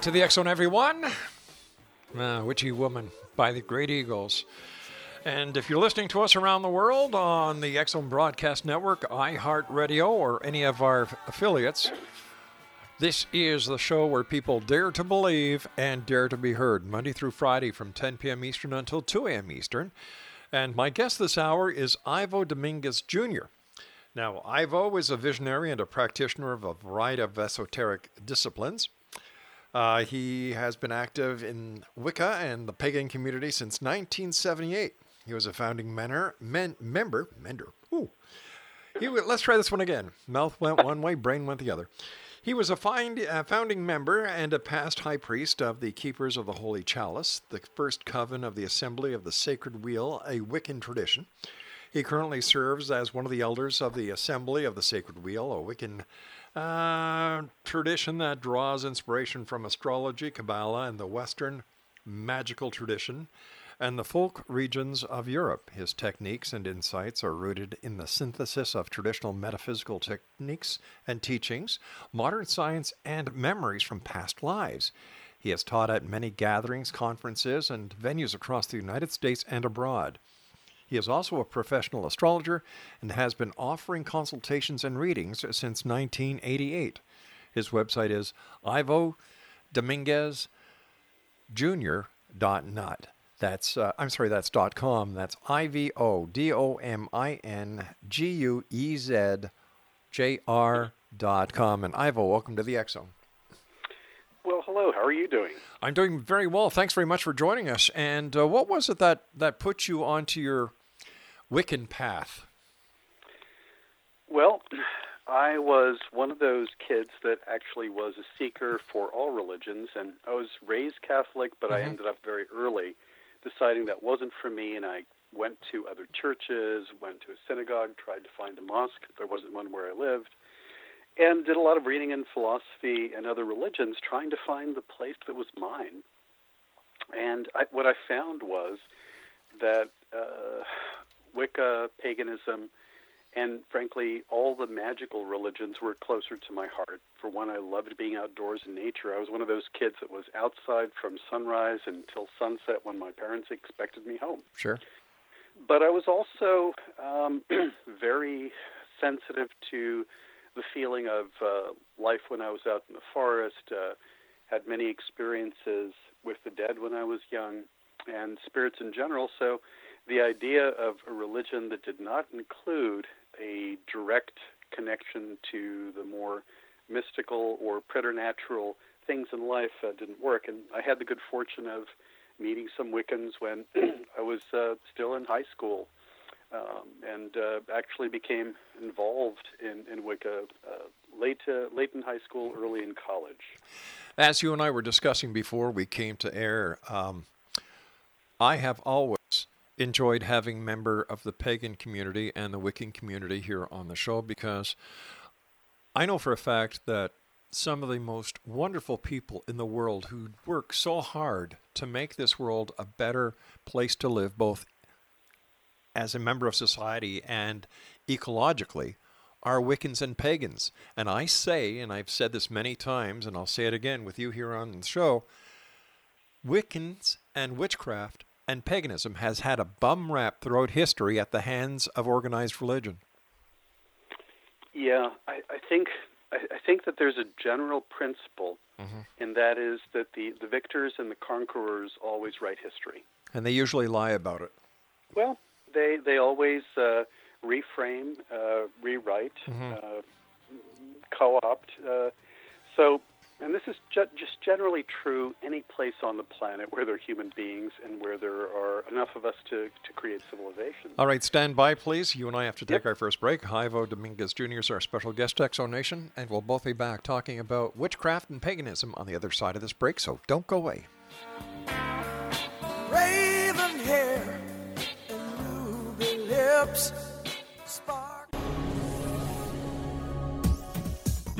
Back to the Zone, everyone. Uh, Witchy Woman by the Great Eagles. And if you're listening to us around the world on the Zone Broadcast Network, iHeartRadio, or any of our affiliates, this is the show where people dare to believe and dare to be heard, Monday through Friday from 10 p.m. Eastern until 2 a.m. Eastern. And my guest this hour is Ivo Dominguez Jr. Now, Ivo is a visionary and a practitioner of a variety of esoteric disciplines. Uh, he has been active in Wicca and the pagan community since 1978. He was a founding menor, men, member, mender. Ooh. He, let's try this one again. Mouth went one way, brain went the other. He was a find, uh, founding member and a past high priest of the Keepers of the Holy Chalice, the first coven of the Assembly of the Sacred Wheel, a Wiccan tradition. He currently serves as one of the elders of the Assembly of the Sacred Wheel, a Wiccan uh, tradition that draws inspiration from astrology, Kabbalah, and the Western magical tradition and the folk regions of Europe. His techniques and insights are rooted in the synthesis of traditional metaphysical techniques and teachings, modern science, and memories from past lives. He has taught at many gatherings, conferences, and venues across the United States and abroad. He is also a professional astrologer and has been offering consultations and readings since 1988. His website is Ivo Dominguez Jr.net. That's uh, I'm sorry, that's dot com. That's I V O D O M I N G U E Z J R dot com. And Ivo, welcome to the Exo. Well, hello. How are you doing? I'm doing very well. Thanks very much for joining us. And uh, what was it that that put you onto your Wiccan path? Well, I was one of those kids that actually was a seeker for all religions, and I was raised Catholic, but I Mhm. ended up very early deciding that wasn't for me, and I went to other churches, went to a synagogue, tried to find a mosque. There wasn't one where I lived, and did a lot of reading in philosophy and other religions, trying to find the place that was mine. And I, what I found was that uh, Wicca, paganism, and frankly, all the magical religions were closer to my heart. For one, I loved being outdoors in nature. I was one of those kids that was outside from sunrise until sunset when my parents expected me home. Sure. But I was also um, very sensitive to the feeling of uh, life when I was out in the forest. Uh, had many experiences with the dead when I was young, and spirits in general. So, the idea of a religion that did not include a direct connection to the more mystical or preternatural things in life uh, didn't work. And I had the good fortune of meeting some Wiccans when I was uh, still in high school, um, and uh, actually became involved in, in Wicca uh, late uh, late in high school, early in college. As you and I were discussing before we came to air, um, I have always enjoyed having member of the pagan community and the Wiccan community here on the show because I know for a fact that some of the most wonderful people in the world who work so hard to make this world a better place to live, both as a member of society and ecologically, are Wiccans and pagans. And I say, and I've said this many times, and I'll say it again with you here on the show Wiccans and witchcraft and paganism has had a bum rap throughout history at the hands of organized religion. Yeah, I, I think I, I think that there's a general principle, and that is that the, the victors and the conquerors always write history. And they usually lie about it. Well, they they always uh, reframe, uh, rewrite, uh, co-opt. Uh, so, and this is ju- just generally true any place on the planet where there are human beings and where there are enough of us to, to create civilization. All right, stand by, please. You and I have to take our first break. Ivo Dominguez Jr. is our special guest, Exo Nation, and we'll both be back talking about witchcraft and paganism on the other side of this break, so don't go away. Raven hair and ruby lips.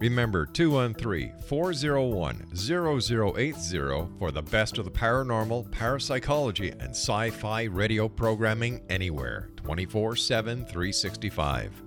Remember 213 401 0080 for the best of the paranormal, parapsychology, and sci fi radio programming anywhere 24 7 365.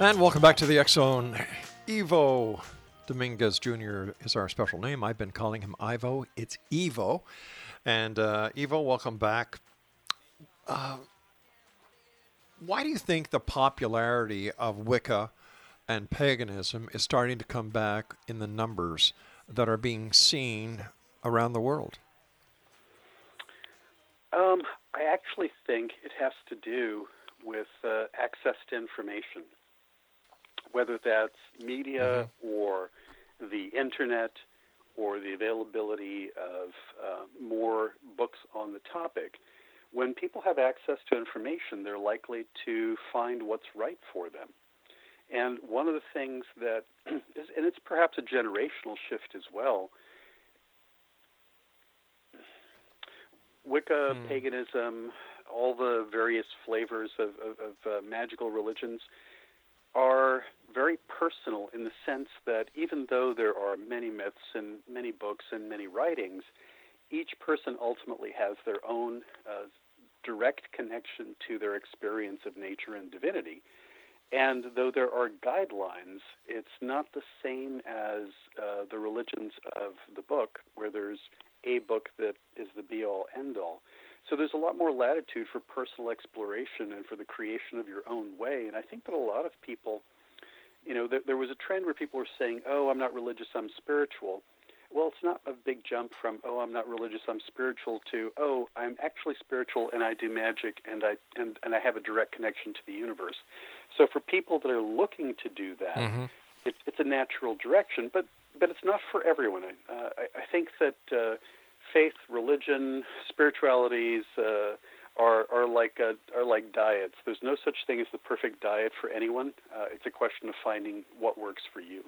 And welcome back to the Zone. Evo Dominguez Jr. is our special name. I've been calling him Ivo. It's Evo. And uh, Evo, welcome back. Uh, why do you think the popularity of Wicca and paganism is starting to come back in the numbers that are being seen around the world? Um, I actually think it has to do with uh, access to information, whether that's media mm-hmm. or the internet or the availability of uh, more books on the topic. When people have access to information, they're likely to find what's right for them. And one of the things that is, and it's perhaps a generational shift as well. Wicca, mm. paganism, all the various flavors of, of, of uh, magical religions are very personal in the sense that even though there are many myths and many books and many writings, each person ultimately has their own uh, direct connection to their experience of nature and divinity. And though there are guidelines, it's not the same as uh, the religions of the book, where there's a book that is the be all end all. So there's a lot more latitude for personal exploration and for the creation of your own way. And I think that a lot of people, you know, there, there was a trend where people were saying, oh, I'm not religious, I'm spiritual. Well, it's not a big jump from oh I'm not religious I'm spiritual to oh I'm actually spiritual and I do magic and I and, and I have a direct connection to the universe. So for people that are looking to do that, mm-hmm. it's it's a natural direction, but but it's not for everyone. Uh, I, I think that uh, faith, religion, spiritualities. Uh, are are like uh, are like diets. There's no such thing as the perfect diet for anyone. Uh, it's a question of finding what works for you.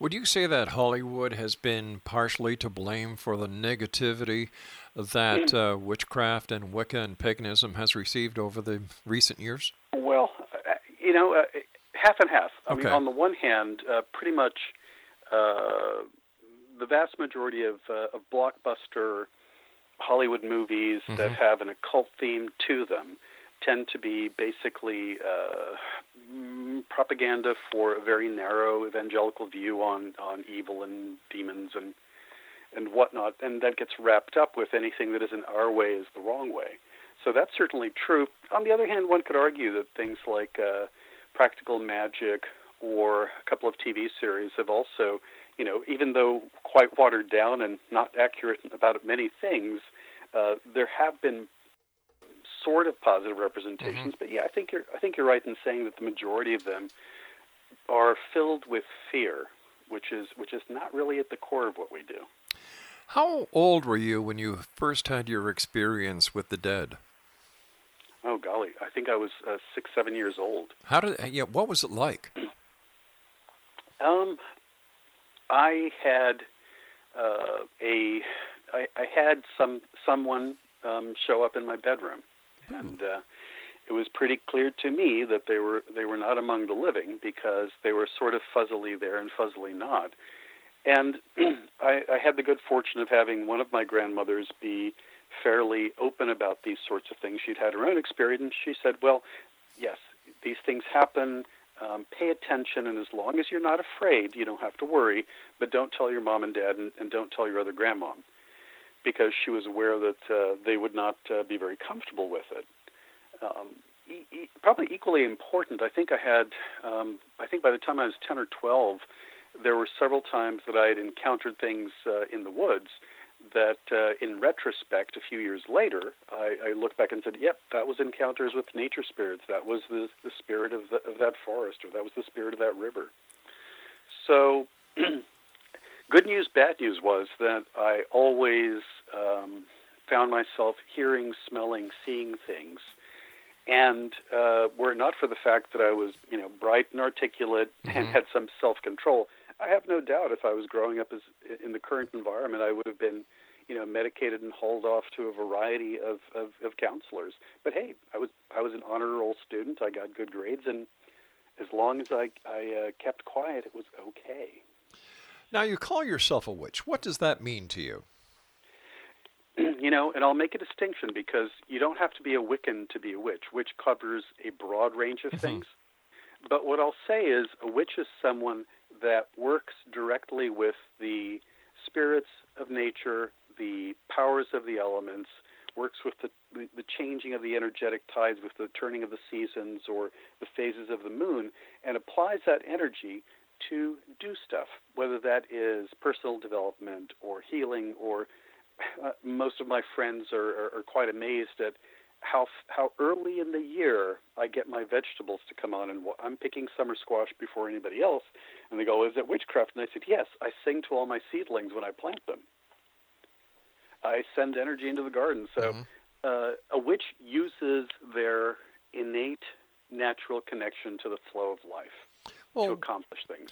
Would you say that Hollywood has been partially to blame for the negativity that uh, witchcraft and Wicca and paganism has received over the recent years? Well, you know, uh, half and half. I okay. mean, on the one hand, uh, pretty much uh, the vast majority of, uh, of blockbuster Hollywood movies mm-hmm. that have an occult theme to them tend to be basically uh, propaganda for a very narrow evangelical view on, on evil and demons and and whatnot, and that gets wrapped up with anything that isn't our way is the wrong way. So that's certainly true. On the other hand, one could argue that things like uh, practical magic or a couple of TV series have also, you know, even though quite watered down and not accurate about many things, uh, there have been sort of positive representations. Mm-hmm. But yeah, I think you're I think you're right in saying that the majority of them are filled with fear, which is which is not really at the core of what we do. How old were you when you first had your experience with the dead? Oh golly, I think I was uh, six, seven years old. How did? Yeah, what was it like? Um, I had uh, a, I, I had some someone um, show up in my bedroom, and uh, it was pretty clear to me that they were they were not among the living because they were sort of fuzzily there and fuzzily not. And I, I had the good fortune of having one of my grandmothers be fairly open about these sorts of things. She'd had her own experience. She said, "Well, yes, these things happen. Um, pay attention, and as long as you're not afraid, you don't have to worry. But don't tell your mom and dad, and, and don't tell your other grandmom." because she was aware that uh, they would not uh, be very comfortable with it. Um, e- e- probably equally important, I think I had, um, I think by the time I was 10 or 12, there were several times that I had encountered things uh, in the woods that, uh, in retrospect, a few years later, I, I looked back and said, yep, that was encounters with nature spirits. That was the, the spirit of, the, of that forest, or that was the spirit of that river. So, Good news, bad news was that I always um, found myself hearing, smelling, seeing things. And uh, were it not for the fact that I was, you know, bright and articulate mm-hmm. and had some self-control, I have no doubt if I was growing up as in the current environment, I would have been, you know, medicated and hauled off to a variety of, of, of counselors. But hey, I was I was an honor roll student. I got good grades, and as long as I I uh, kept quiet, it was okay. Now, you call yourself a witch. What does that mean to you? You know, and I'll make a distinction because you don't have to be a Wiccan to be a witch. Witch covers a broad range of mm-hmm. things. But what I'll say is a witch is someone that works directly with the spirits of nature, the powers of the elements, works with the, the, changing of the energetic tides, with the turning of the seasons or the phases of the moon, and applies that energy to do stuff, whether that is personal development or healing or uh, most of my friends are, are, are quite amazed at how how early in the year I get my vegetables to come on, and I'm picking summer squash before anybody else. And they go, "Is it witchcraft?" And I said, "Yes, I sing to all my seedlings when I plant them. I send energy into the garden. So Mm-hmm. uh, a witch uses their innate natural connection to the flow of life to accomplish things.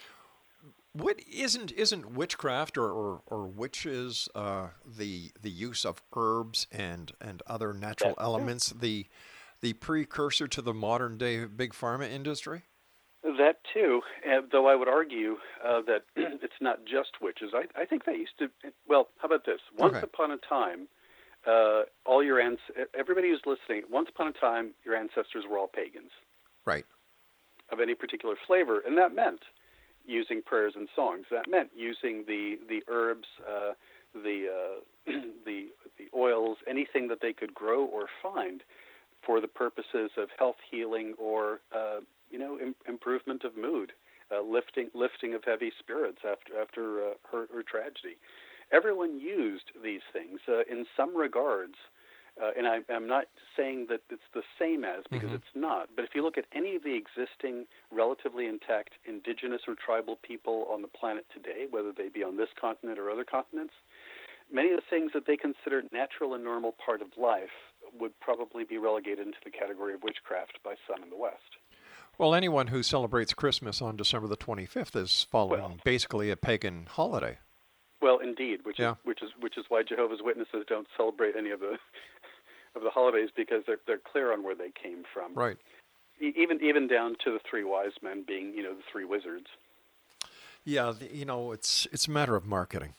what isn't isn't witchcraft or, or, or witches uh, the the use of herbs and and other natural That's true. elements the the precursor to the modern day big pharma industry? That too, though I would argue uh, that it's not just witches. I, I think that used to. Well, how about this? Once Okay. upon a time, uh, all your ans- everybody who's listening. Once upon a time, your ancestors were all pagans Right. of any particular flavor, and that meant using prayers and songs. That meant using the the herbs, uh, the uh, the the oils, anything that they could grow or find for the purposes of health healing or uh, you know Im- improvement of mood, uh, lifting lifting of heavy spirits after after uh, her, her tragedy. Everyone used these things uh, in some regards. Uh, and I, I'm not saying that it's the same as because Mhm. it's not. But if you look at any of the existing relatively intact indigenous or tribal people on the planet today, whether they be on this continent or other continents, many of the things that they consider natural and normal part of life would probably be relegated into the category of witchcraft by some in the West. Well, anyone who celebrates Christmas on December the 25th is following Well- basically a pagan holiday. Well, indeed, which Yeah. is which is which is why Jehovah's Witnesses don't celebrate any of the of the holidays because they're they're clear on where they came from. Right. Even even down to the three wise men being you know the three wizards. Yeah, the, you know, it's it's a matter of marketing.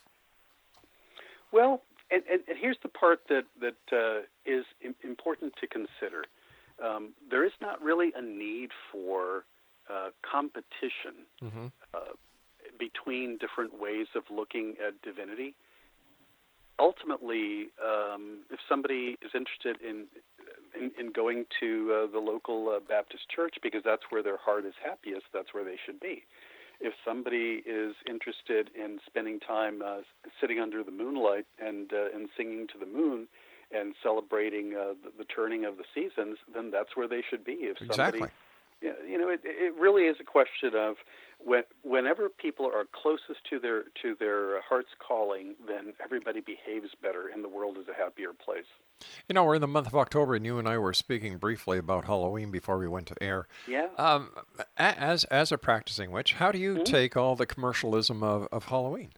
Well, and, and, and here's the part that that uh, is im- important to consider. Um, there is not really a need for uh, competition Mm-hmm. uh, between different ways of looking at divinity. Ultimately, um, if somebody is interested in in, in going to uh, the local uh, Baptist church because that's where their heart is happiest, that's where they should be. If somebody is interested in spending time uh, sitting under the moonlight and uh, and singing to the moon and celebrating uh, the, the turning of the seasons, then that's where they should be. If somebody Exactly. yeah, you know, it, it really is a question of when, whenever people are closest to their to their heart's calling, then everybody behaves better, and the world is a happier place. You know, we're in the month of October, and you and I were speaking briefly about Halloween before we went to air. Yeah. Um, as as a practicing witch, how do you Mhm. take all the commercialism of, of Halloween?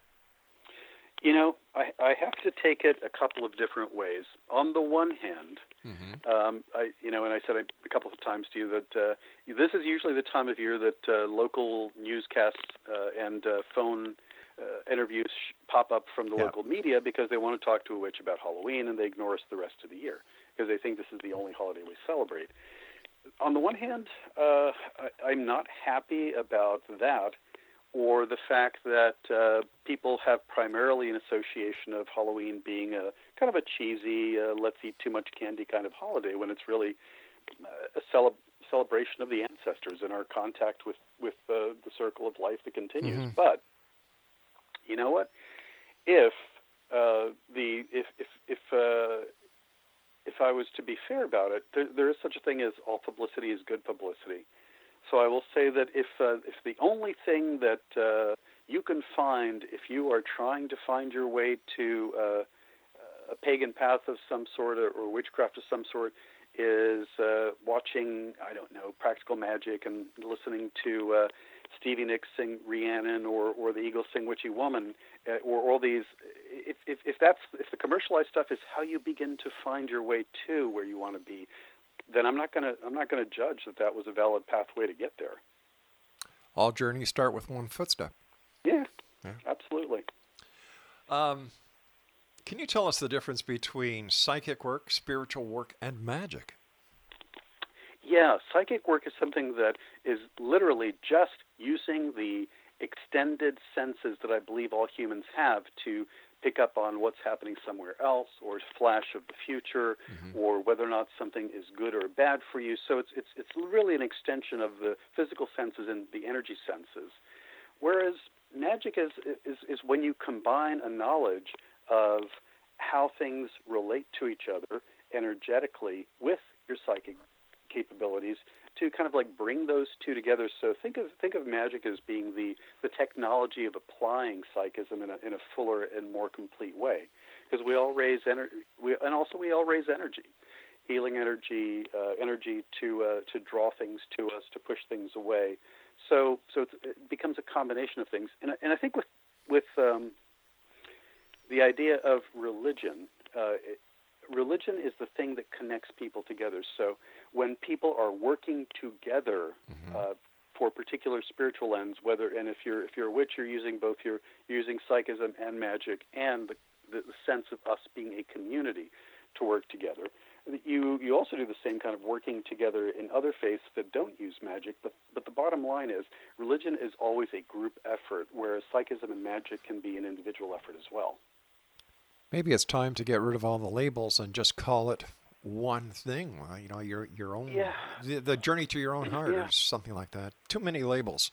You know, I, I have to take it a couple of different ways. On the one hand, Mm-hmm. um, I, you know, and I said a couple of times to you that uh, this is usually the time of year that uh, local newscasts uh, and uh, phone uh, interviews sh- pop up from the Yeah. local media because they want to talk to a witch about Halloween and they ignore us the rest of the year because they think this is the only holiday we celebrate. On the one hand, uh, I, I'm not happy about that or the fact that uh, people have primarily an association of Halloween being a kind of a cheesy, uh, let's eat too much candy kind of holiday when it's really uh, a cele- celebration of the ancestors and our contact with with uh, the circle of life that continues. Mhm. But you know what? If uh, the if if if uh, if I was to be fair about it, there, there is such a thing as all publicity is good publicity. So I will say that if uh, if the only thing that uh, you can find if you are trying to find your way to uh, a pagan path of some sort or, witchcraft of some sort is uh, watching I don't know practical magic and listening to uh, Stevie Nicks sing Rhiannon or or the Eagles sing Witchy Woman uh, or all these if, if if that's if the commercialized stuff is how you begin to find your way to where you want to be then I'm not going to I'm not going to judge that that was a valid pathway to get there. All journeys start with one footstep. Yeah, Yeah. absolutely. Um, can you tell us the difference between psychic work, spiritual work, and magic? Yeah, psychic work is something that is literally just using the extended senses that I believe all humans have to pick up on what's happening somewhere else, or flash of the future, mm-hmm. or whether or not something is good or bad for you. So it's it's it's really an extension of the physical senses and the energy senses. Whereas magic is is is when you combine a knowledge of how things relate to each other energetically with your psychic capabilities to kind of like bring those two together. So think of think of magic as being the the technology of applying psychism in a in a fuller and more complete way, because we all raise energy, and also we all raise energy, healing energy, uh, energy to uh, to draw things to us, to push things away. So so it becomes a combination of things, and I- and I think with with um, the idea of religion. Uh, it, religion is the thing that connects people together. So when people are working together uh, for particular spiritual ends, whether and if you're if you're a witch, you're using both your you're using psychism and magic, and the, the, the sense of us being a community to work together. You you also do the same kind of working together in other faiths that don't use magic. But but the bottom line is religion is always a group effort, whereas psychism and magic can be an individual effort as well. Maybe it's time to get rid of all the labels and just call it one thing. uh, You know, your your own Yeah. the, the journey to your own heart Yeah. or something like that. Too many labels.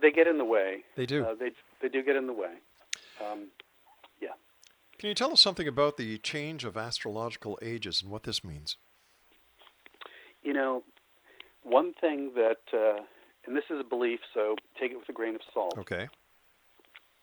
They get in the way. They do. Uh, they they do get in the way. Um, yeah. Can you tell us something about the change of astrological ages and what this means? You know, one thing that, uh, and this is a belief, so take it with a grain of salt. Okay.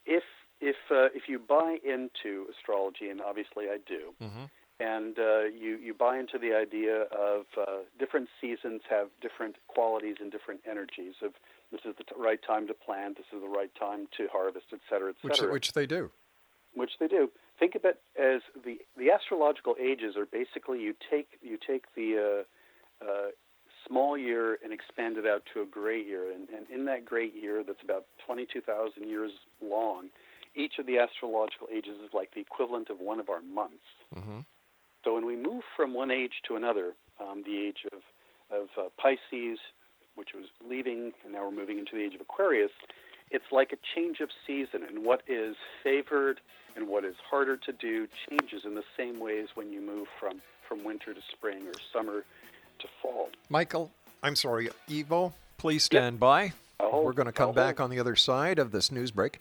If if uh, if you buy into astrology, and obviously I do, Mm-hmm. and uh, you you buy into the idea of uh, different seasons have different qualities and different energies. Of this is the t- right time to plant, this is the right time to harvest, et cetera, et Which cetera. which they do. which they do. Think of it as the the astrological ages are basically you take you take the uh, uh, small year and expand it out to a great year, and, and in that great year that's about twenty two thousand years long, each of the astrological ages is like the equivalent of one of our months. Mm-hmm. So when we move from one age to another, um, the age of of uh, Pisces, which was leaving, and now we're moving into the age of Aquarius. It's like a change of season, and what is favored and what is harder to do changes in the same ways when you move from from winter to spring or summer to fall. Michael, I'm sorry, Evo, please stand by. Oh, We're going to come back on the other side of this news break.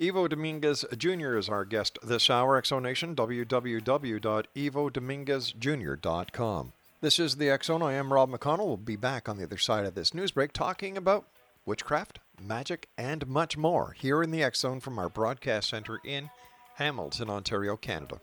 Evo Dominguez Jr. is our guest this hour. Exonation, www.ivodominguezjr.com. This is the X Zone. I am Rob McConnell. We'll be back on the other side of this news break talking about witchcraft, magic, and much more here in the X Zone from our broadcast center in Hamilton, Ontario, Canada.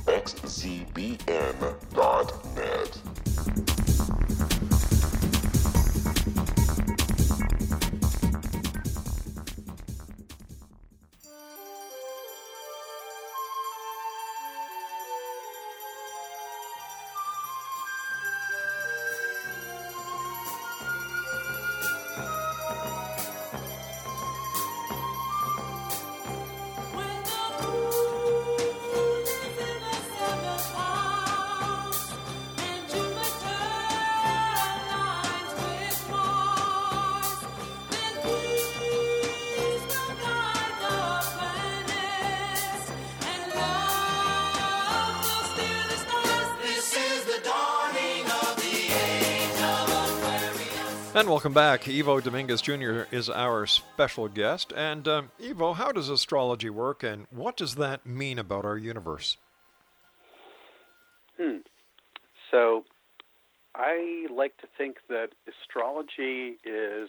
When And welcome back. Evo Dominguez Jr. is our special guest. And um, Evo, how does astrology work, and what does that mean about our universe? Hmm. So, I like to think that astrology is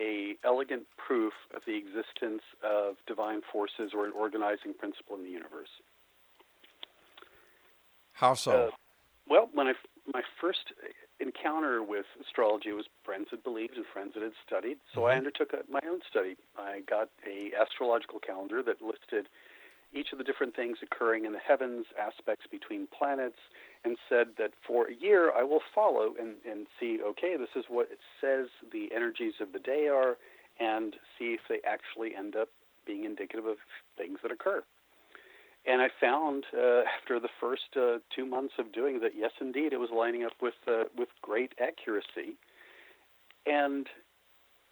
a elegant proof of the existence of divine forces or an organizing principle in the universe. How so? Uh, well, when I my first encounter with astrology was friends had believed and friends that had studied, so I mm-hmm. undertook a, my own study. I got a astrological calendar that listed each of the different things occurring in the heavens, aspects between planets, and said that for a year I will follow and, and see, okay, this is what it says the energies of the day are, and see if they actually end up being indicative of things that occur. And I found uh, after the first uh, two months of doing that, yes, indeed, it was lining up with uh, with great accuracy. And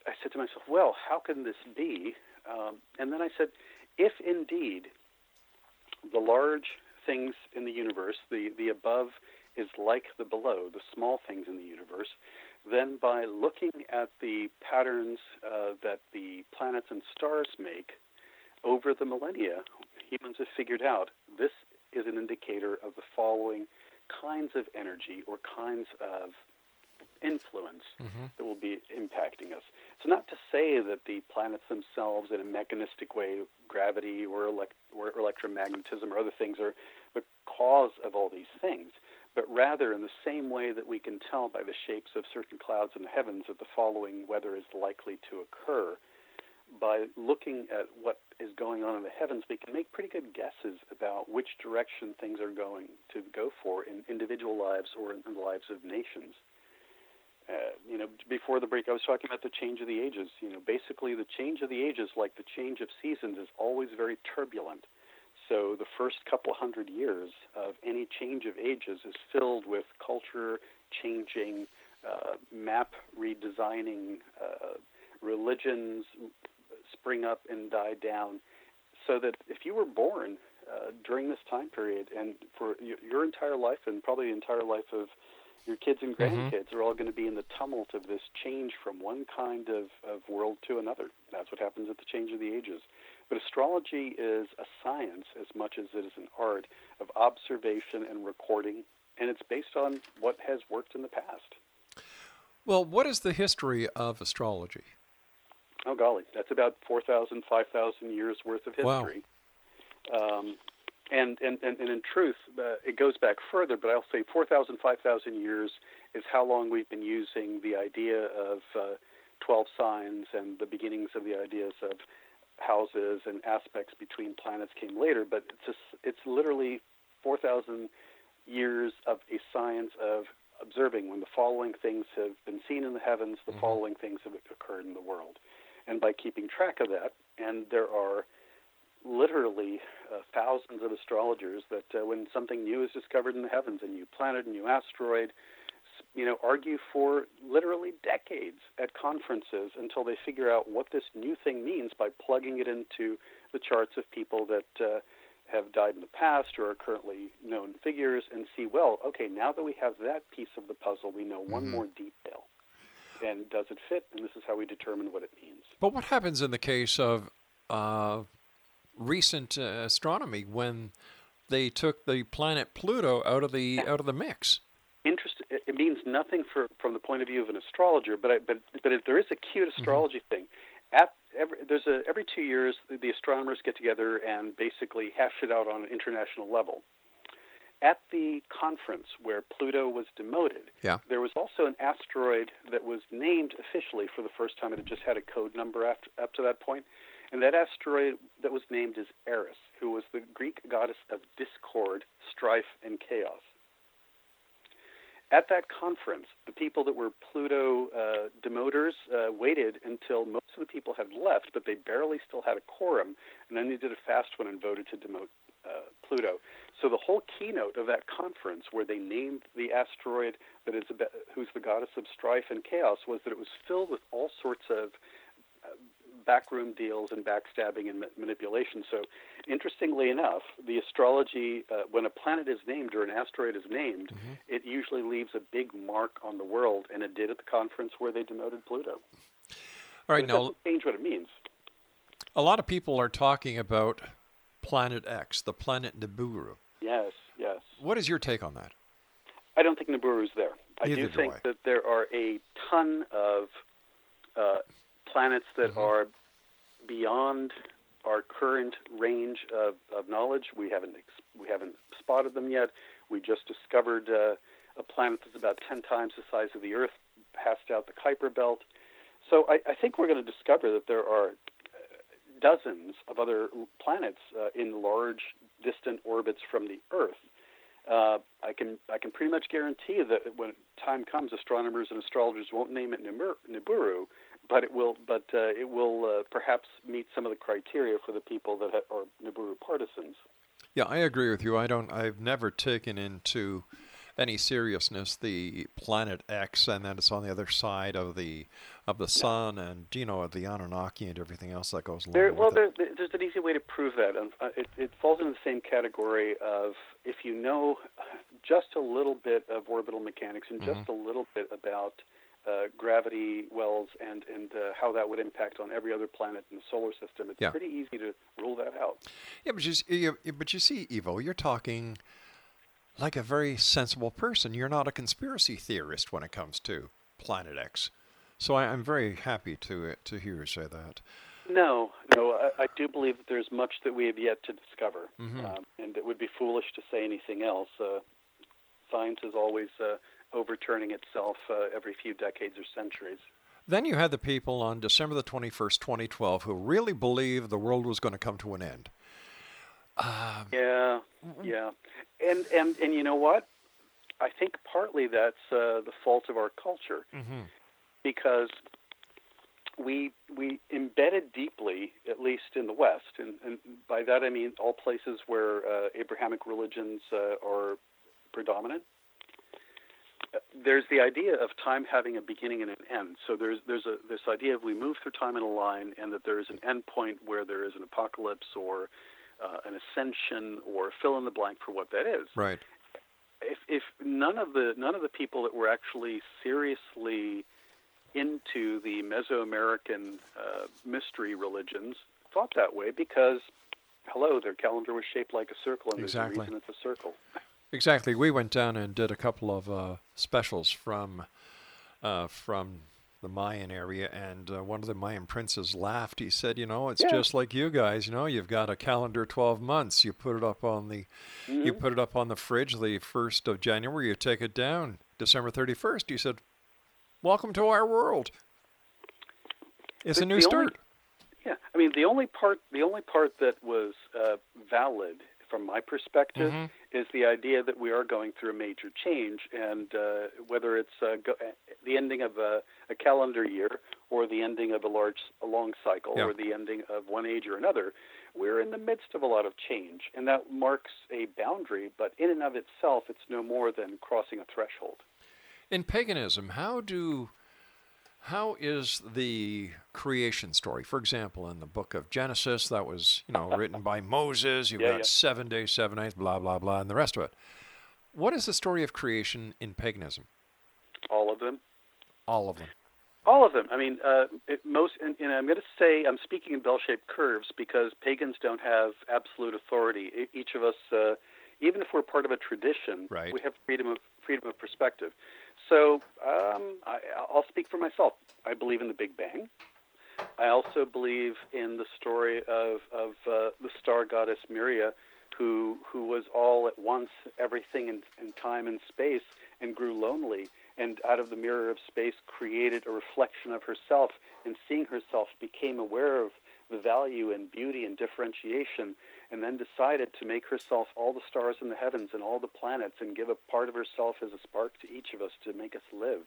I said to myself, well, how can this be? Um, and then I said, if indeed the large things in the universe, the, the above is like the below, the small things in the universe, then by looking at the patterns uh, that the planets and stars make over the millennia, humans have figured out this is an indicator of the following kinds of energy or kinds of influence mm-hmm. that will be impacting us. It's not to say that the planets themselves, in a mechanistic way, gravity or, elect- or electromagnetism or other things, are the cause of all these things, but rather in the same way that we can tell by the shapes of certain clouds in the heavens that the following weather is likely to occur. By looking at what is going on in the heavens, we can make pretty good guesses about which direction things are going to go for in individual lives or in the lives of nations. Uh, you know, before the break, I was talking about the change of the ages. You know, basically, the change of the ages, like the change of seasons, is always very turbulent. So the first couple hundred years of any change of ages is filled with culture changing, uh, map redesigning, uh, religions spring up and die down. So that if you were born uh, during this time period and for your, your entire life and probably the entire life of your kids and grandkids are all going to be in the tumult of this change from one kind of, of world to another. That's what happens at the change of the ages. But astrology is a science as much as it is an art of observation and recording, and it's based on what has worked in the past. Well, what is the history of astrology? Oh, golly, that's about 4,000, 5,000 years worth of Wow. history. Um, and, and, and, and in truth, uh, it goes back further, but I'll say 4,000, 5,000 years is how long we've been using the idea of uh, 12 signs and the beginnings of the ideas of houses and aspects between planets came later. But it's, just, it's literally 4,000 years of a science of observing when the following things have been seen in the heavens, the following things have occurred in the world. And by keeping track of that, and there are literally uh, thousands of astrologers that uh, when something new is discovered in the heavens, a new planet, a new asteroid, you know, argue for literally decades at conferences until they figure out what this new thing means by plugging it into the charts of people that uh, have died in the past or are currently known figures and see, well, okay, now that we have that piece of the puzzle, we know one more detail. And does it fit? And this is how we determine what it means. But what happens in the case of uh, recent uh, astronomy when they took the planet Pluto out of the out of the mix? interest it means nothing for, from the point of view of an astrologer but I, but but if there is a cute astrology thing at every there's a every 2 years the, the astronomers get together and basically hash it out on an international level at the conference where Pluto was demoted Yeah. there was also an asteroid that was named officially for the first time it had just had a code number after, up to that point and that asteroid that was named is Eris who was the Greek goddess of discord strife and chaos at that conference, the people that were Pluto uh, demoters uh, waited until most of the people had left, but they barely still had a quorum, and then they did a fast one and voted to demote uh, Pluto. So the whole keynote of that conference, where they named the asteroid that is about, who's the goddess of strife and chaos, was that it was filled with all sorts of uh, backroom deals and backstabbing and ma- manipulation. So, interestingly enough, the astrology, uh, when a planet is named or an asteroid is named, it usually leaves a big mark on the world, and it did at the conference where they demoted Pluto. All right, now change what it means. a lot of people are talking about Planet X, the planet Nibiru. Yes, yes. What is your take on that? I don't think Nibiru's there. I Neither do do think I. that there are a ton of uh, planets that Mm-hmm. are beyond our current range of, of knowledge. We haven't ex- we haven't spotted them yet. We just discovered uh, a planet that's about ten times the size of the Earth, passed out the Kuiper Belt. So I, I think we're going to discover that there are dozens of other planets uh, in large, distant orbits from the Earth. Uh, I can I can pretty much guarantee that when time comes, astronomers and astrologers won't name it Nibiru, but it will but uh, it will uh, perhaps meet some of the criteria for the people that are Nibiru partisans. Yeah, I agree with you. I don't. I've never taken into any seriousness the planet X, and that it's on the other side of the of the sun, and you know the Anunnaki and everything else that goes along There, well, there, there- there's an easy way to prove that. Uh, It, it falls into the same category of if you know just a little bit of orbital mechanics and just a little bit about uh, gravity wells and and uh, how that would impact on every other planet in the solar system. It's Yeah. pretty easy to rule that out. Yeah, but you, you, you- but you see, Ivo, you're talking like a very sensible person. You're not a conspiracy theorist when it comes to Planet X. So I, I'm very happy to to hear you say that. No, no, I, I do believe that there's much that we have yet to discover, Mm-hmm. um, and it would be foolish to say anything else. Uh, science is always uh, overturning itself uh, every few decades or centuries. Then you had the people on December the 21st, 2012, who really believed the world was going to come to an end. Yeah, yeah, and and and you know what? I think partly that's uh, the fault of our culture, because we we embedded deeply, at least in the West, and, and by that I mean all places where uh, Abrahamic religions uh, are predominant. There's the idea of time having a beginning and an end. So there's there's a this idea of we move through time in a line, and that there is an end point where there is an apocalypse or uh, an ascension or fill in the blank for what that is Right. if if none of the none of the people that were actually seriously into the Mesoamerican uh, mystery religions thought that way because hello their calendar was shaped like a circle and Exactly. there's a reason it's a circle Exactly. We went down and did a couple of uh, specials from uh, from the Mayan area, and uh, one of the Mayan princes laughed. He said, "You know, it's Yeah. just like you guys. You know, you've got a calendar 12 months. You put it up on the Mm-hmm. you put it up on the fridge the first of January. You take it down December 31st. He said, "Welcome to our world. It's a new the only- yeah i mean the only part the only part that was uh, valid from my perspective is the idea that we are going through a major change and uh, whether it's uh, go- uh, the ending of a, a calendar year or the ending of a large a long cycle Yeah. or the ending of one age or another we're in the midst of a lot of change and that marks a boundary but in and of itself it's no more than crossing a threshold In paganism, how do how is the creation story? For example, in the book of Genesis, that was you know written by Moses. You've Yeah, got yeah. seven days, seven nights, blah blah blah, and the rest of it. What is the story of creation in paganism? all of them All of them. All of them. I mean, uh, it, most, and, and I'm going to say I'm speaking in bell-shaped curves because pagans don't have absolute authority. Each of us, uh, even if we're part of a tradition, Right. we have freedom of freedom of perspective. So um, I, I'll speak for myself. I believe in the Big Bang. I also believe in the story of of uh, the star goddess Miria, who who was all at once everything in, in time and space and grew lonely and out of the mirror of space created a reflection of herself and seeing herself became aware of the value and beauty and differentiation and then decided to make herself all the stars in the heavens and all the planets and give a part of herself as a spark to each of us to make us live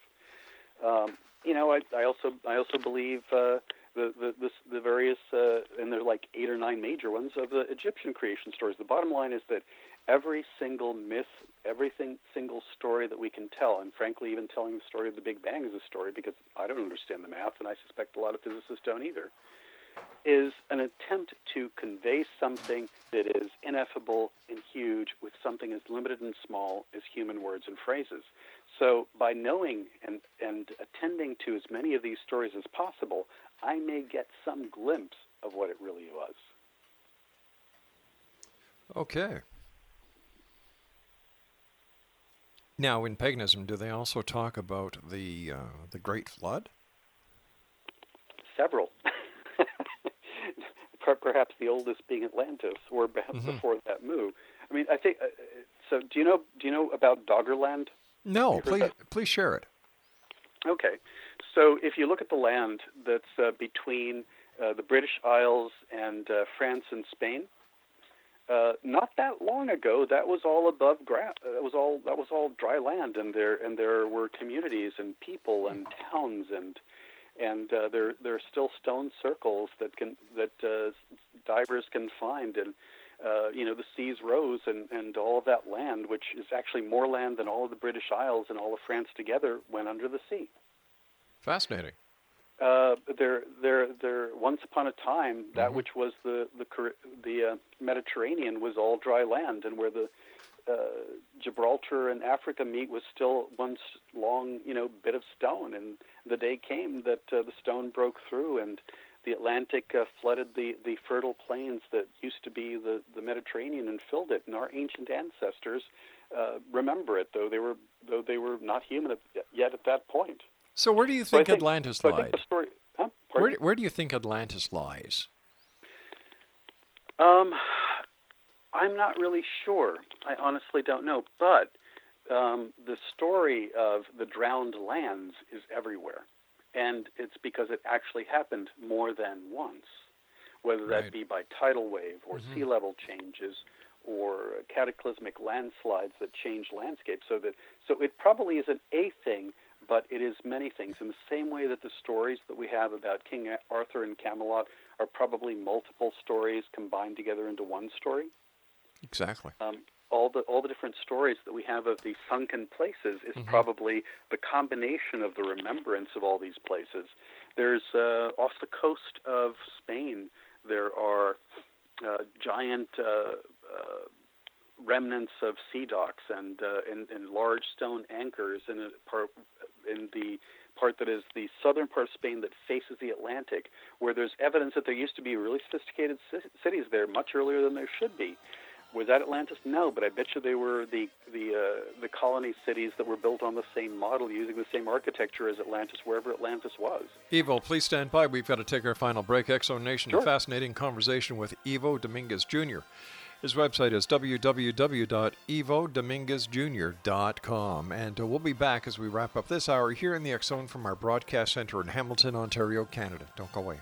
um, you know, I, I also I also believe uh, the the the, various uh, and there are like eight or nine major ones of the Egyptian creation stories. The bottom line is that every single myth, everything single story that we can tell, and frankly, even telling the story of the Big Bang is a story because I don't understand the math, and I suspect a lot of physicists don't either. Is an attempt to convey something that is ineffable and huge with something as limited and small as human words and phrases. So, by knowing and, and attending to as many of these stories as possible, I may get some glimpse of what it really was. Okay. Now, in paganism, do they also talk about the uh, the Great Flood? Several. Perhaps the oldest being Atlantis, or perhaps Mhm. before that move. I mean, I think. Uh, uh, so, do you know? Do you know about Doggerland? No, please that? please share it. Okay. So if you look at the land that's uh, between uh, the British Isles and uh, France and Spain, uh, not that long ago, that was all above ground. That was all that was all dry land, and there and there were communities and people and towns and and uh, there there are still stone circles that can that uh, divers can find and. Uh, you know the seas rose and, and all of that land, which is actually more land than all of the British Isles and all of France together, went under the sea. Fascinating. Uh, there, there, there. Once upon a time, that which was the the the uh, Mediterranean was all dry land, and where the uh, Gibraltar and Africa meet was still one s- long, you know, bit of stone. And the day came that uh, the stone broke through, and the Atlantic uh, flooded the the fertile plains that used to be the the Mediterranean and filled it. And our ancient ancestors uh, remember it, though they were though they were not human at, yet at that point. So, where do you So I think, think- Atlantis so think story. Huh? Where, do- where do you think Atlantis lies? Um, I'm not really sure. I honestly don't know. But um, the story of the drowned lands is everywhere, and it's because it actually happened more than once, whether that Right. be by tidal wave or sea level changes or cataclysmic landslides that change landscapes. So that so it probably isn't a thing, but it is many things. In the same way that the stories that we have about King Arthur and Camelot are probably multiple stories combined together into one story. Exactly. Um, all the all the different stories that we have of these sunken places is probably the combination of the remembrance of all these places. There's uh, off the coast of Spain. There are uh, giant uh, uh, remnants of sea docks and, uh, and and large stone anchors in a part in the part that is the southern part of Spain that faces the Atlantic, where there's evidence that there used to be really sophisticated ci- cities there much earlier than there should be. Was that Atlantis? No, but I bet you they were the the uh, the colony cities that were built on the same model, using the same architecture as Atlantis, wherever Atlantis was. Ivo, please stand by. We've got to take our final break. X Zone Nation, a fascinating conversation with Ivo Dominguez Jr. His website is www.ivodominguezjr.com. And uh, we'll be back as we wrap up this hour here in the Zone from our broadcast center in Hamilton, Ontario, Canada. Don't go away.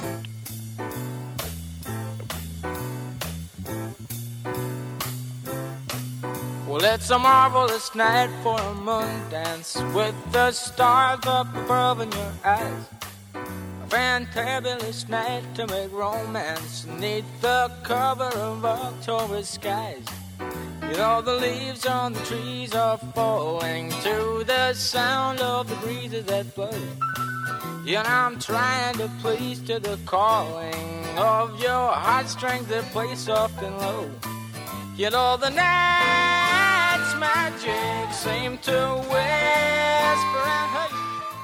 Well, it's a marvelous night for a moon dance with the stars above in your eyes. A fantabulous night to make romance neath the cover of October skies. You know the leaves on the trees are falling to the sound of the breezes that blow. You know I'm trying to please to the calling of your heartstrings that play soft and low. You know the night's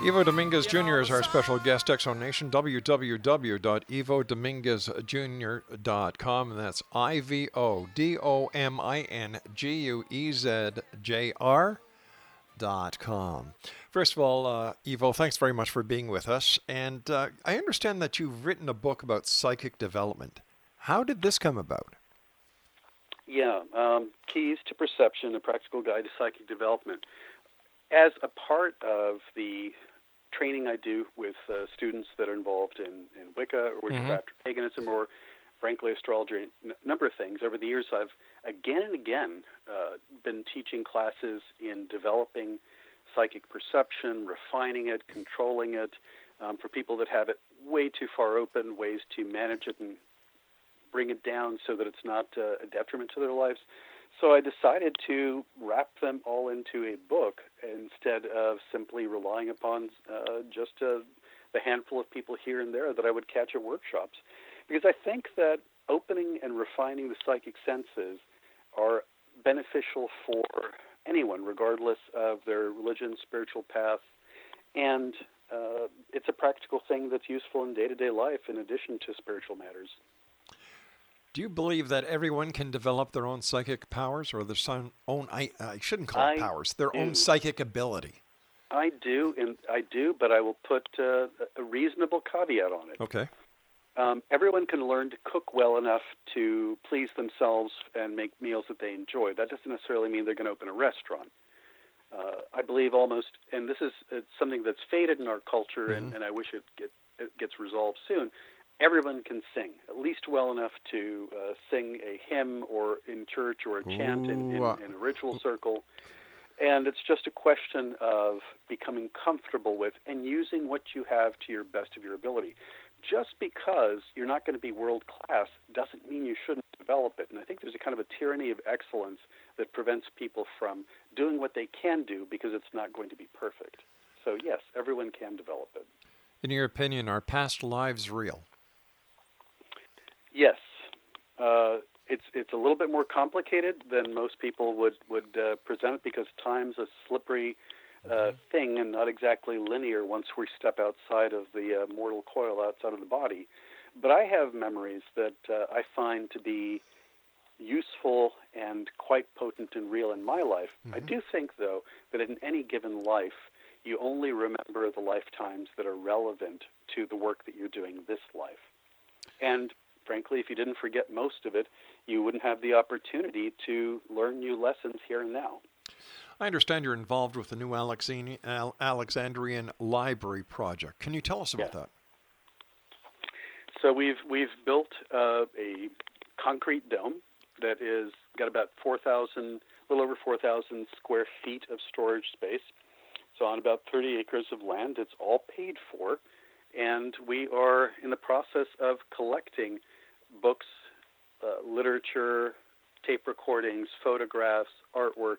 Ivo Dominguez Jr. is our special guest, X Zone Nation. www.ivodominguezjr.com. And that's I V O D O M I N G U E Z J R dot com. First of all, uh, Ivo, thanks very much for being with us. And uh, I understand that you've written a book about psychic development. How did this come about? Yeah, um, Keys to Perception, a practical guide to psychic development. As a part of the training I do with uh, students that are involved in, in Wicca or witchcraft, or paganism, or frankly astrology, a number of things. Over the years, I've again and again uh, been teaching classes in developing psychic perception, refining it, controlling it, um, for people that have it way too far open, ways to manage it and bring it down so that it's not uh, a detriment to their lives. So I decided to wrap them all into a book instead of simply relying upon uh, just a, the handful of people here and there that I would catch at workshops. Because I think that opening and refining the psychic senses are beneficial for anyone, regardless of their religion, spiritual path, and uh, it's a practical thing that's useful in day to day life in addition to spiritual matters. Do you believe that everyone can develop their own psychic powers or their own, I, I shouldn't call it I powers, their do. own psychic ability? I do, and I do, but I will put uh, a reasonable caveat on it. Okay. Um, everyone can learn to cook well enough to please themselves and make meals that they enjoy. That doesn't necessarily mean they're going to open a restaurant. Uh, I believe almost, and this is something that's faded in our culture, and, and I wish it, get, it gets resolved soon. Everyone can sing, at least well enough to uh, sing a hymn or in church or a chant in, in, in a ritual circle. And it's just a question of becoming comfortable with and using what you have to your best of your ability. Just because you're not going to be world class doesn't mean you shouldn't develop it. And I think there's a kind of a tyranny of excellence that prevents people from doing what they can do because it's not going to be perfect. So, yes, everyone can develop it. In your opinion, are past lives real? Yes, uh, it's it's a little bit more complicated than most people would would uh, present it because time's a slippery uh, thing and not exactly linear once we step outside of the uh, mortal coil outside of the body. But I have memories that uh, I find to be useful and quite potent and real in my life. I do think, though, that in any given life, you only remember the lifetimes that are relevant to the work that you're doing this life. And frankly, if you didn't forget most of it, you wouldn't have the opportunity to learn new lessons here and now. I understand you're involved with the new Alexandrian Library project. Can you tell us about that? So we've we've built uh, a concrete dome that is got about 4,000, a little over 4,000 square feet of storage space. So on about 30 acres of land, it's all paid for, and we are in the process of collecting books, uh, literature, tape recordings, photographs, artwork,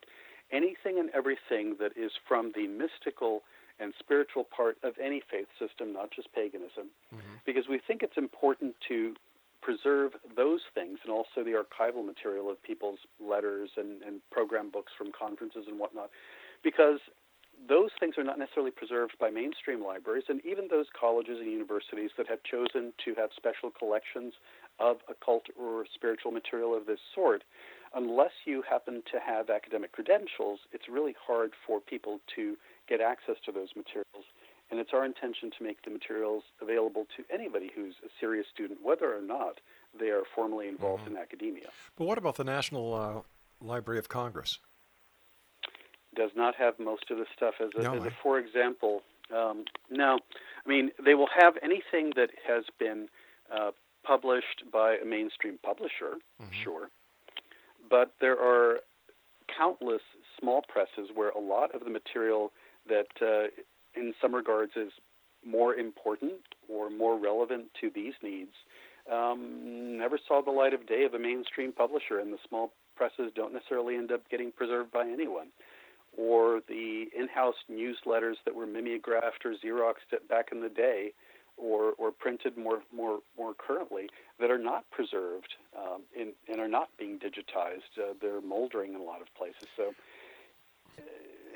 anything and everything that is from the mystical and spiritual part of any faith system, not just paganism, because we think it's important to preserve those things and also the archival material of people's letters and, and program books from conferences and whatnot, because those things are not necessarily preserved by mainstream libraries, and even those colleges and universities that have chosen to have special collections of occult or spiritual material of this sort, unless you happen to have academic credentials, it's really hard for people to get access to those materials. And it's our intention to make the materials available to anybody who's a serious student, whether or not they are formally involved in academia. But what about the National uh, Library of Congress? does not have most of the stuff as a, No, as a eh? for example. Um, no, I mean they will have anything that has been uh, published by a mainstream publisher, sure, but there are countless small presses where a lot of the material that, uh, in some regards, is more important or more relevant to these needs um, never saw the light of day of a mainstream publisher, and the small presses don't necessarily end up getting preserved by anyone. Or the in-house newsletters that were mimeographed or xeroxed back in the day, or, or printed more, more, more currently, that are not preserved um, in, and are not being digitized. Uh, they're moldering in a lot of places. So, uh,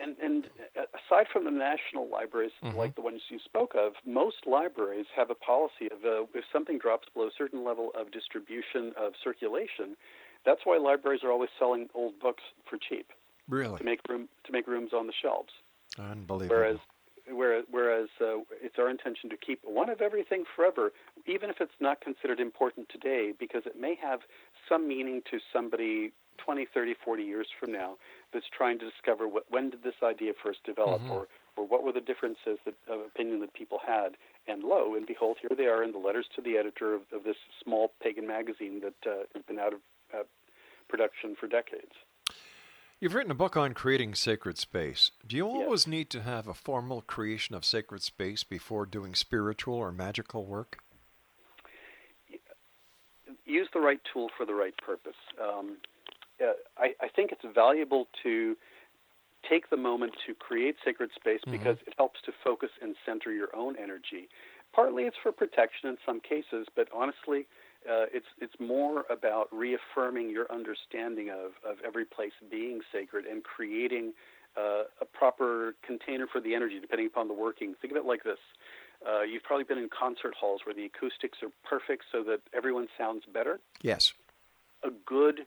and, and uh, aside from the national libraries like the ones you spoke of, most libraries have a policy of uh, if something drops below a certain level of distribution of circulation, that's why libraries are always selling old books for cheap Really? to make room to make rooms on the shelves. Unbelievable. Whereas, whereas, whereas uh, it's our intention to keep one of everything forever, even if it's not considered important today, because it may have some meaning to somebody 20, 30, 40 years from now that's trying to discover what, when did this idea first develop, or, or what were the differences that, of opinion that people had. And lo and behold, here they are in the letters to the editor of, of this small pagan magazine that uh, has been out of uh, production for decades. You've written a book on creating sacred space. Do you always need to have a formal creation of sacred space before doing spiritual or magical work? use the right tool for the right purpose. Um, uh, I, I think it's valuable to take the moment to create sacred space because it helps to focus and center your own energy. Partly it's for protection in some cases, but honestly, uh, it's it's more about reaffirming your understanding of, of every place being sacred and creating uh, a proper container for the energy, depending upon the working. Think of it like this: uh, you've probably been in concert halls where the acoustics are perfect, so that everyone sounds better. Yes. A good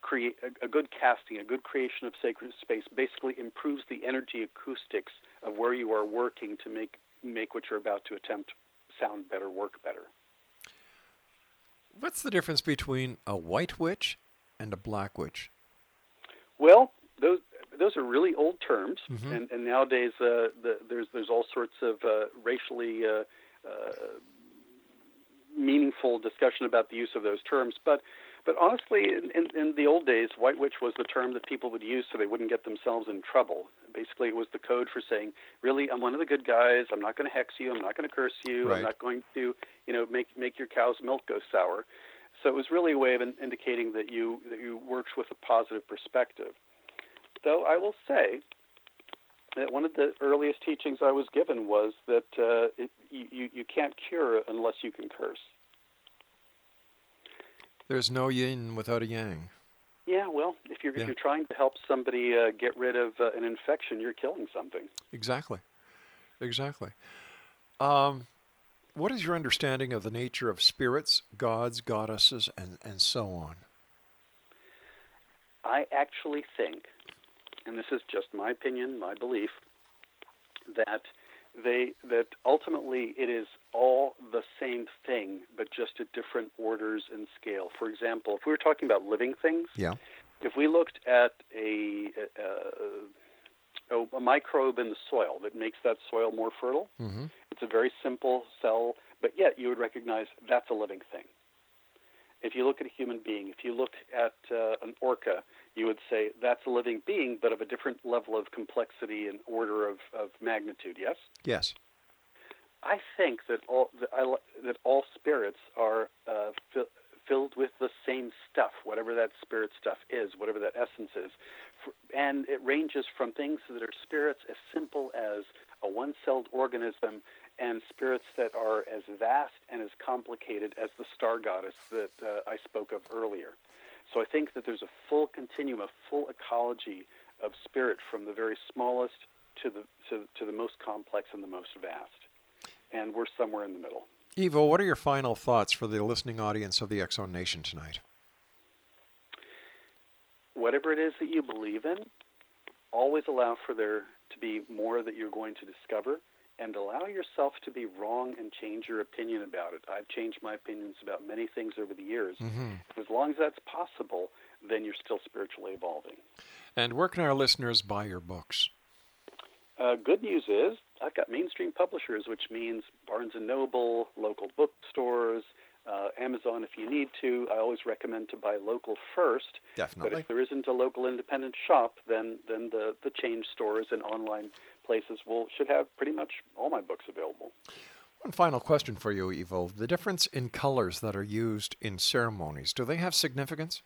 create a, a good casting, a good creation of sacred space, basically improves the energy acoustics of where you are working to make make what you're about to attempt sound better, work better. What's the difference between a white witch and a black witch? Well, those those are really old terms, Mhm. and, and nowadays uh, the, there's there's all sorts of uh, racially uh, uh, meaningful discussion about the use of those terms. But but honestly, in, in, in the old days, white witch was the term that people would use so they wouldn't get themselves in trouble. Basically, it was the code for saying, "Really, I'm one of the good guys. I'm not going to hex you. I'm not going to curse you. Right. I'm not going to, you know, make make your cow's milk go sour." So it was really a way of in, indicating that you that you worked with a positive perspective. Though I will say that one of the earliest teachings I was given was that uh, it, you, you you can't cure unless you can curse. There's no yin without a yang. Yeah, well, if you're Yeah. if you're trying to help somebody uh, get rid of uh, an infection, you're killing something. Exactly. Exactly. Um, what is your understanding of the nature of spirits, gods, goddesses, and, and so on? I actually think, and this is just my opinion, my belief, that they that ultimately it is all the same thing, but just at different orders and scale. For example, if we were talking about living things, Yeah. if we looked at a, a, a, a microbe in the soil that makes that soil more fertile, Mm-hmm. it's a very simple cell, but yet you would recognize that's a living thing. If you look at a human being, if you look at uh, an orca, you would say that's a living being, but of a different level of complexity and order of, of magnitude. Yes, Yes. I think that all that, I, that all spirits are uh, fi- filled with the same stuff, whatever that spirit stuff is, whatever that essence is, and it ranges from things that are spirits as simple as a one-celled organism and spirits that are as vast and as complicated as the star goddess that uh, I spoke of earlier. So I think that there's a full continuum, a full ecology of spirit from the very smallest to the to, to the most complex and the most vast. And we're somewhere in the middle. Ivo, what are your final thoughts for the listening audience of the X Zone Nation tonight? Whatever it is that you believe in, always allow for there to be more that you're going to discover and allow yourself to be wrong and change your opinion about it. I've changed my opinions about many things over the years. Mm-hmm. As long as that's possible, then you're still spiritually evolving. And where can our listeners buy your books? Uh, good news is I've got mainstream publishers, which means Barnes and Noble, local bookstores, uh, Amazon if you need to. I always recommend to buy local first. Definitely. But if there isn't a local independent shop, then then the the chain stores and online places will should have pretty much all my books available. One final question for you, Ivo. The difference in colors that are used in ceremonies, do they have significance?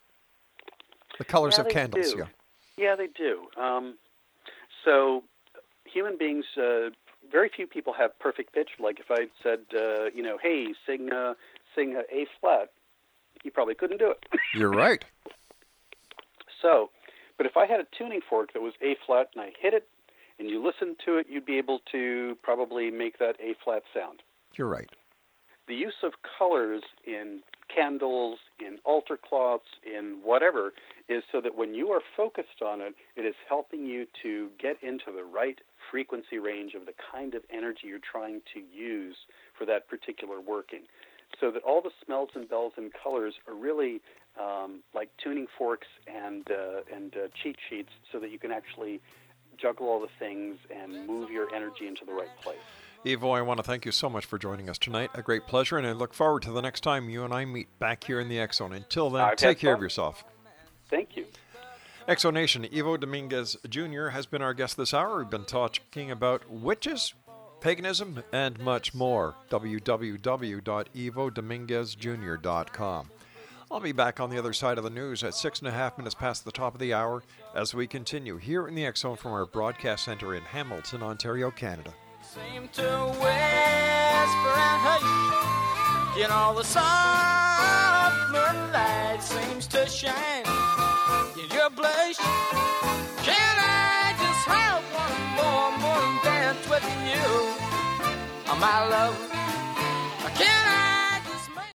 The colors Yeah, of candles, do. yeah. Yeah, they do. Um, so, human beings, uh, very few people have perfect pitch. Like if I said, uh, you know, hey, sing, uh, sing uh, A flat, you probably couldn't do it. You're right. so, but if I had a tuning fork that was A flat and I hit it, and you listen to it, you'd be able to probably make that A flat sound. You're right. the use of colors in candles, in altar cloths, in whatever, is so that when you are focused on it, it is helping you to get into the right frequency range of the kind of energy you're trying to use for that particular working. So that all the smells and bells and colors are really um, like tuning forks and uh, and uh, cheat sheets, so that you can actually juggle all the things and move your energy into the right place. Ivo, I want to thank you so much for joining us tonight. A great pleasure, and I look forward to the next time you and I meet back here in the Zone. Until then, I've take care of yourself. Thank you. X Zone Nation, Ivo Dominguez Jr. has been our guest this hour. We've been talking about witches, paganism, and much more. www.ivodominguezjr.com. I'll be back on the other side of the news at six and a half minutes past the top of the hour as we continue here in the Zone from our broadcast center in Hamilton, Ontario, Canada. seem to whisper and hush. You know, the soft moonlight seems to shine in your blush. Can I just have one more morning dance with you? My love,